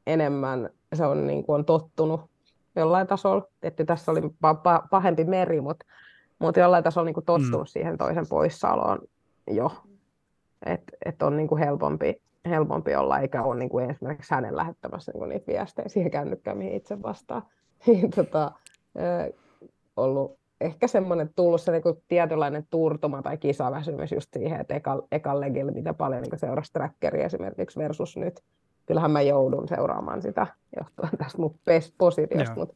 enemmän se on, niin kuin, on tottunut jollain tasolla. Että tässä oli pahempi meri, mutta mutta jollain tasolla niin kuin tottunut mm. siihen toisen poissaoloon jo. Että et on niin kuin helpompi, helpompi olla, eikä ole niin kuin esimerkiksi hänen lähettämässä niin kuin niitä viestejä siihen kännykkään, mihin itse vastaa. Niin, tota, ollut ehkä semmoinen tullut se niin kuin tietynlainen turtuma tai kisaväsymys just siihen, että eka, eka legillä mitä paljon niin seurasi trackeria esimerkiksi versus nyt. Kyllähän mä joudun seuraamaan sitä johtuen tästä mun positiosta, mutta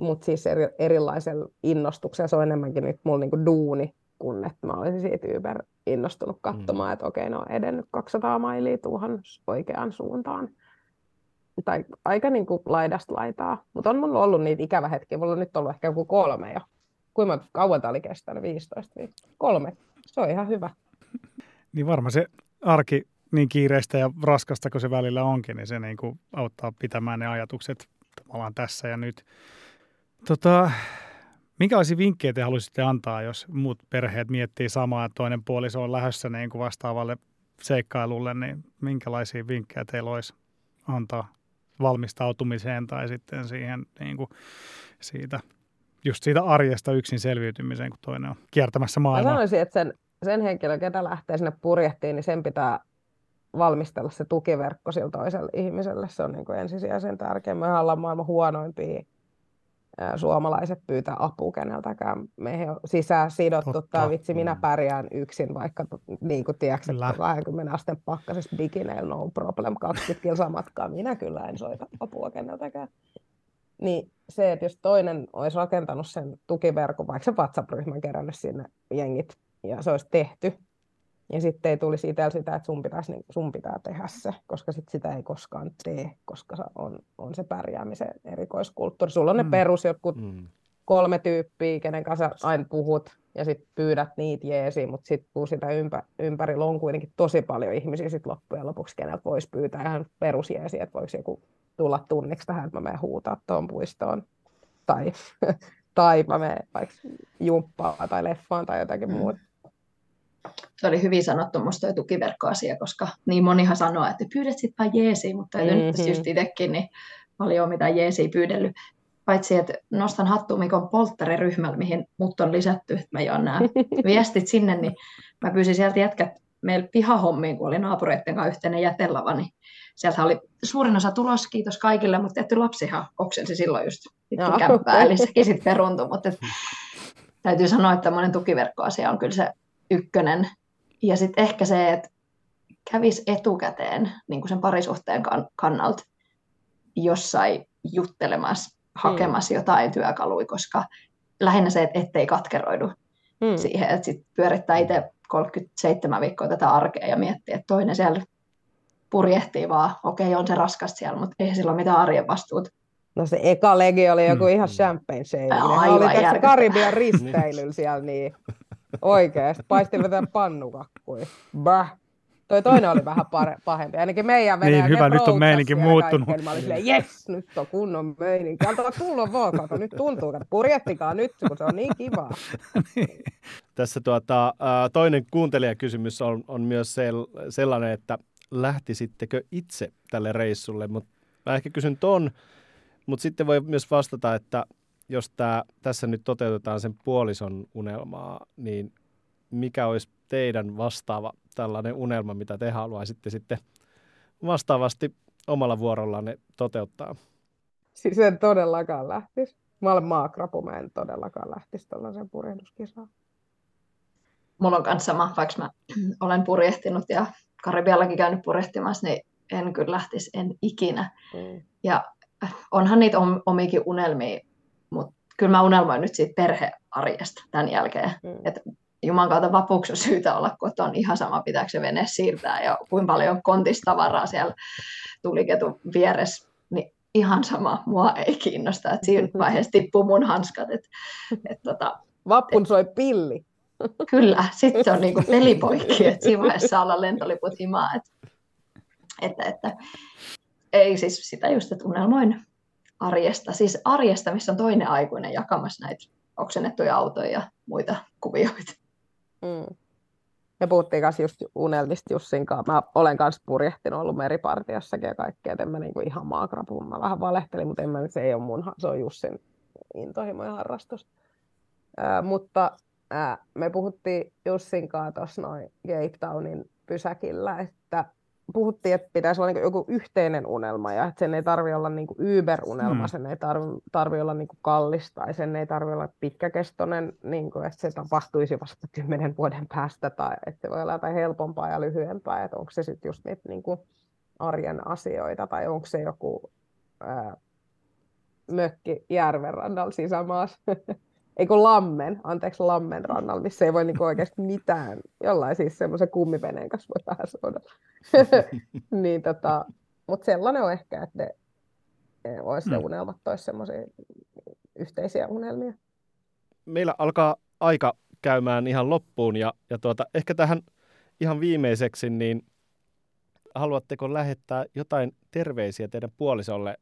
mutta siis eri, erilaisen innostuksen. Se on enemmänkin nyt mulla niinku duuni, kun että mä olisin siitä Uber innostunut katsomaan, mm. että okei, ne on edennyt 200 mailia tuohon oikeaan suuntaan. Tai aika niin kuin laidasta laitaa. Mutta on mulla ollut niitä ikävä hetkiä. Mulla on nyt ollut ehkä joku kolme jo. Kuinka kauan tämä oli kestänyt? 15 viikkoa. Kolme. Se on ihan hyvä. Niin varmaan se arki niin kiireistä ja raskasta kuin se välillä onkin, niin se niin kuin auttaa pitämään ne ajatukset tavallaan tässä ja nyt. Tota, minkälaisia vinkkejä te haluaisitte antaa, jos muut perheet miettii samaa, että toinen puoliso on lähdössä niin kuin vastaavalle seikkailulle, niin minkälaisia vinkkejä teillä olisi antaa valmistautumiseen tai sitten siihen niin kuin siitä just siitä arjesta yksin selviytymiseen, kun toinen on kiertämässä Mä maailmaa. sanoisin, että sen, sen henkilön, ketä lähtee sinne purjehtiin, niin sen pitää valmistella se tukiverkko sillä toiselle ihmiselle. Se on niin kuin ensisijaisen tärkeä. Me ollaan maailman huonoimpia suomalaiset pyytää apua keneltäkään. Meihin on sisään sidottu, Totta. tai vitsi, minä Mm. pärjään yksin, vaikka niin kuin tiedätkö, Kyllä. 20 asteen pakkasessa bikineillä no problem, 20 kilsaa matkaa, minä kyllä en soita apua keneltäkään. Niin se, että jos toinen olisi rakentanut sen tukiverkon, vaikka se WhatsApp-ryhmän kerännyt sinne jengit, ja se olisi tehty, ja sitten ei tulisi itsellä sitä, että sun, pitäisi, niin sun pitää tehdä se, koska sit sitä ei koskaan tee, koska se on, on se pärjäämisen erikoiskulttuuri. Sulla on ne Mm. perus jotkut Mm. kolme tyyppiä, kenen kanssa aina puhut, ja sitten pyydät niitä jeesiä, mutta sitten kun sitä ympä, ympärillä on kuitenkin tosi paljon ihmisiä sit loppujen lopuksi, keneltä voisi pyytää ihan perusjeesiä, että voiko joku tulla tunniksi tähän, että mä menen huutaa tuohon puistoon, tai, tai mä menen vaikka jumppaan tai leffaan tai jotakin Mm. muuta. Se oli hyvin sanottu musta tuo tukiverkkoasia, koska niin monihan sanoo, että pyydät sit vaan jeesiä, mutta mm-hmm. nyt Mhm. just itsekin, niin paljon mitään jeesiä pyydellyt. Paitsi, että nostan hattua Mikon polttariryhmällä, mihin mut on lisätty, että mä joon nämä viestit sinne, niin mä pyysin sieltä jätkät meillä pihahommiin, kun oli naapureiden kanssa yhteinen jätelava, niin sieltä oli suurin osa tulos, kiitos kaikille, mutta tietty lapsihan oksensi silloin just kämppää, eli sekin sitten peruntui, mutta et, täytyy sanoa, että tämmöinen tukiverkkoasia on kyllä se ykkönen. Ja sitten ehkä se, että kävisi etukäteen niin kuin sen parisuhteen kan- kannalta jossain juttelemassa, hakemassa jotain työkaluja, koska lähinnä se, että ettei katkeroidu Mm. siihen, että sit pyörittää itse 37 viikkoa tätä arkea ja miettii, että toinen siellä purjehtii vaan, okei, on se raskasta siellä, mutta ei sillä ole mitään arjen vastuut. No se eka legi oli joku Mm, ihan mm. champagne shade. Aivan oli tässä. Karibian risteilyllä siellä niin oikeasti. Paistin vetää pannukakkuja. Bah. Toi toinen oli vähän pare- pahempi. Ainakin meidän vene Niin, hyvä, nyt on meininki muuttunut. kaikkea, niin Mä olin silleen, jes, nyt on kunnon meininki. Antaa tulla vaan, kato, nyt tuntuu, että purjehtikaa nyt, kun se on niin kivaa. Tässä tuota, toinen kuuntelijakysymys on, on myös sel, sellainen, että lähtisittekö itse tälle reissulle, mutta mä ehkä kysyn ton, mutta sitten voi myös vastata, että jos tää, tässä nyt toteutetaan sen puolison unelmaa, niin mikä olisi teidän vastaava tällainen unelma, mitä te haluaisitte sitten vastaavasti omalla vuorollanne toteuttaa? Siis en todellakaan lähtisi. Mä olen maakrapu, mä en todellakaan lähtisi tuollaiseen purjehduskisaan. Mulla on kanssa sama, vaikka mä olen purjehtinut ja Karibiallakin käynyt purjehtimassa, niin en kyllä lähtisi, en ikinä. Mm. Ja onhan niitä om- omikin unelmia, mutta kyllä mä unelmoin nyt siitä perhearjesta tämän jälkeen. Mm. Et Juman kautta vapuksi on syytä olla kotona ihan sama, pitääkö se vene siirtää ja kuinka paljon kontistavaraa siellä tuliketun vieressä, niin ihan sama, mua ei kiinnosta, että siinä vaiheessa tippuu mun hanskat, että et tota, Vappun soi pilli. kyllä, sitten se on niinku pelipoikki, että siinä vaiheessa saa olla lentoliput himaa, että, että, että ei siis sitä just, että unelmoin arjesta, siis arjesta, missä on toinen aikuinen jakamassa näitä oksennettuja autoja ja muita kuvioita. Mm. Me puhuttiin kanssa just unelmista Jussin kanssa. Mä olen kanssa purjehtinut, ollut meripartiossakin ja kaikkea, että en mä niinku ihan maakrapuun. Mä vähän valehtelin, mutta en mä, se ei ole mun, se on Jussin intohimo ja harrastus. Ää, mutta ää, me puhuttiin Jussin kanssa tuossa noin Cape Townin pysäkillä, että puhuttiin, että pitäisi olla niin joku yhteinen unelma ja että sen ei tarvitse olla niin Uber-unelma, Mm. sen ei tarvi, tarvi olla niin kallis tai sen ei tarvitse olla pitkäkestoinen, niin kuin, että se tapahtuisi vasta kymmenen vuoden päästä tai että se voi olla jotain helpompaa ja lyhyempää, että onko se sitten just niitä niin kuin arjen asioita tai onko se joku ää, mökki järven rannalla sisämaassa. Ei kun Lammen, anteeksi Lammen rannalla, missä ei voi niinku oikeasti mitään. Jollain siis semmoisen kummiveneen kanssa voi vähän soda. niin tota, mutta sellainen on ehkä, että ne, ne olisi ne Mm. unelmat toisi semmoisia yhteisiä unelmia. meillä alkaa aika käymään ihan loppuun ja, ja tuota, ehkä tähän ihan viimeiseksi, niin haluatteko lähettää jotain terveisiä teidän puolisolle?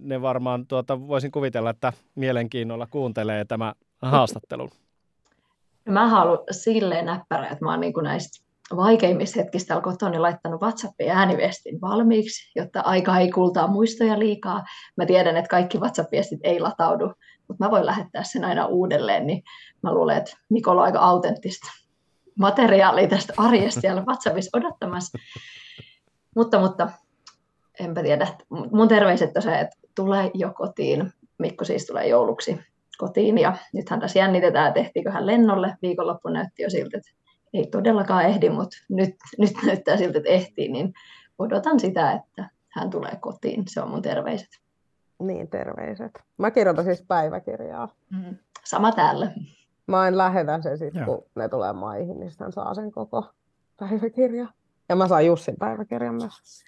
Ne varmaan, tuota, voisin kuvitella, että mielenkiinnolla kuuntelee tämä haastattelun. Mä haluan silleen näppärä, että mä oon niin näistä vaikeimmista hetkistä täällä kotona niin laittanut WhatsAppin ääniviestin valmiiksi, jotta aika ei kultaa muistoja liikaa. Mä tiedän, että kaikki WhatsApp-viestit ei lataudu mutta mä voin lähettää sen aina uudelleen, niin mä luulen, että Mikolla on aika autenttista materiaalia tästä arjesta siellä WhatsAppissa odottamassa. mutta, mutta enpä tiedä. Mun terveiset on se, että tulee jo kotiin. Mikko siis tulee jouluksi kotiin ja nythän tässä jännitetään, että ehtiikö hän lennolle. Viikonloppu näytti jo siltä, että ei todellakaan ehdi, mutta nyt, nyt näyttää siltä, että ehtii, niin odotan sitä, että hän tulee kotiin. Se on mun terveiset. Niin, terveiset. Mä kirjoitan siis päiväkirjaa. Mm. Sama täällä. Mä en lähetä sen sitten, kun ne tulee maihin, niin sitten saa sen koko päiväkirja. Ja mä saan Jussin päiväkirjan myös.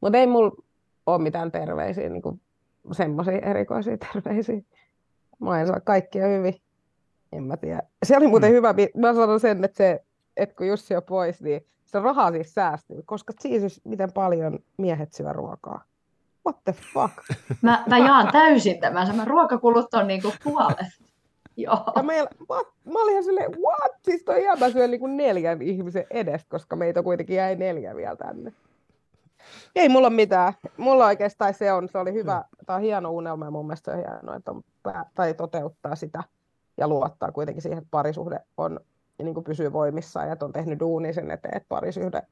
Mutta ei mulla ole mitään terveisiä, niin semmoisia erikoisia terveisiä. Mä en saa kaikkia hyvin. En mä tiedä. Se oli muuten mm. hyvä, mä sanon sen, että, se, että kun Jussi on pois, niin se raha siis säästyy, koska siis miten paljon miehet syö ruokaa. What the fuck? Mä, mä jaan täysin tämän. Mä ruokakulut on niinku puolet. Joo. Ja meillä, mä, mä olin ihan silleen, what? Siis toi ihan mä syön niinku neljän ihmisen edestä, koska meitä kuitenkin jäi neljä vielä tänne. Ei mulla mitään. Mulla oikeastaan se on, se oli hyvä, tämä on hieno unelma ja mun mielestä se on hienoa, että on, tai toteuttaa sitä ja luottaa kuitenkin siihen, että parisuhde on, niin kuin pysyy voimissaan ja että on tehnyt duuni sen eteen, että parisuhde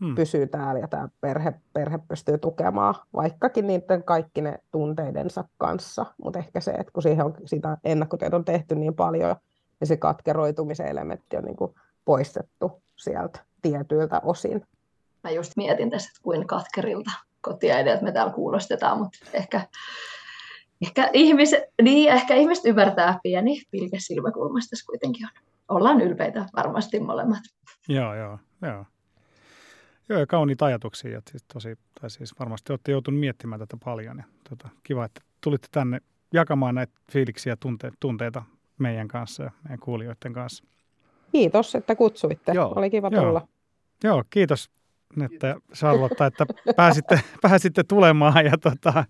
hmm. pysyy täällä ja tämä perhe, perhe pystyy tukemaan, vaikkakin niiden kaikki ne tunteidensa kanssa. Mutta ehkä se, että kun siihen on sitä ennakkotyötä on tehty niin paljon, niin se katkeroitumisen elementti on niin kuin poistettu sieltä tietyiltä osin. Mä just mietin tässä, että kuin katkerilta kotiäideltä me täällä kuulostetaan, mutta ehkä, ehkä, ihmiset, niin, ehkä ihmiset ymmärtää pieni pilke silmäkulmasta kuitenkin on. Ollaan ylpeitä varmasti molemmat. Joo, joo, joo. Joo, ja kauniita ajatuksia. Ja siis tosi, tai siis varmasti olette joutuneet miettimään tätä paljon. Ja, tota, kiva, että tulitte tänne jakamaan näitä fiiliksiä ja tunte, tunteita meidän kanssa ja meidän kuulijoiden kanssa. Kiitos, että kutsuitte. Joo. Oli kiva Joo. tulla. Joo, kiitos, että Charlotte, että pääsitte, pääsitte tulemaan. Ja tota,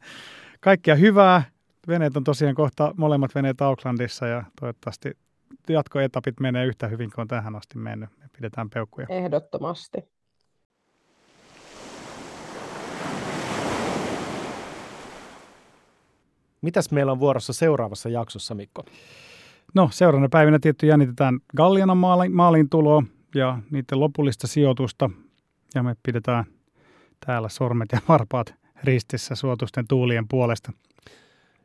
kaikkia hyvää. Veneet on tosiaan kohta molemmat veneet Aucklandissa ja toivottavasti jatkoetapit menee yhtä hyvin kuin on tähän asti mennyt. Me pidetään peukkuja. Ehdottomasti. Mitäs meillä on vuorossa seuraavassa jaksossa, Mikko? No, seuraavana päivinä tietty jännitetään Gallianan maaliin, maaliin tuloa ja niiden lopullista sijoitusta. Ja me pidetään täällä sormet ja varpaat ristissä suotusten tuulien puolesta.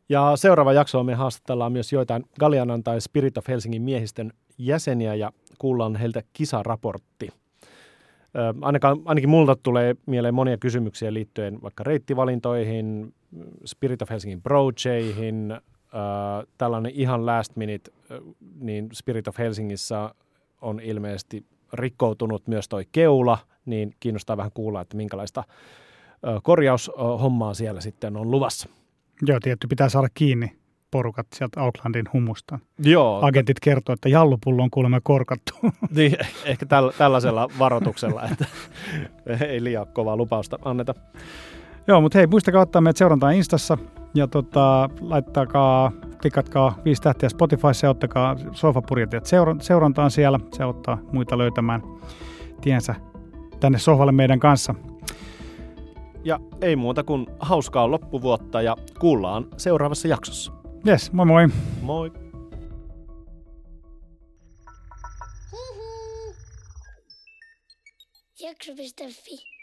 Ja seuraava jakso me haastatellaan myös joitain Gallianan tai Spirit of Helsingin miehistön jäseniä ja kuullaan heiltä kisaraportti. Ainakaan, ainakin multa tulee mieleen monia kysymyksiä liittyen vaikka reittivalintoihin, Spirit of Helsingin Projeihin, äh, tällainen ihan last minute, niin Spirit of Helsingissä on ilmeisesti rikkoutunut myös toi keula, niin kiinnostaa vähän kuulla, että minkälaista korjaushommaa siellä sitten on luvassa. Joo, tietty pitää saada kiinni porukat sieltä Aucklandin humusta. Joo. Agentit kertoo, että jallupullo on kuulemma korkattu. Niin, ehkä täl, tällaisella varoituksella, että ei liian kovaa lupausta anneta. Joo, mutta hei, muistakaa ottaa meidät seurantaa Instassa ja tota, laittakaa, klikatkaa viisi tähtiä Spotifyssa ja ottakaa sofapurjetijat seurantaan siellä. Se auttaa muita löytämään tiensä tänne sohvalle meidän kanssa. Ja ei muuta kuin hauskaa loppuvuotta ja kuullaan seuraavassa jaksossa. Yes, moi moi. Moi. Jakso.fi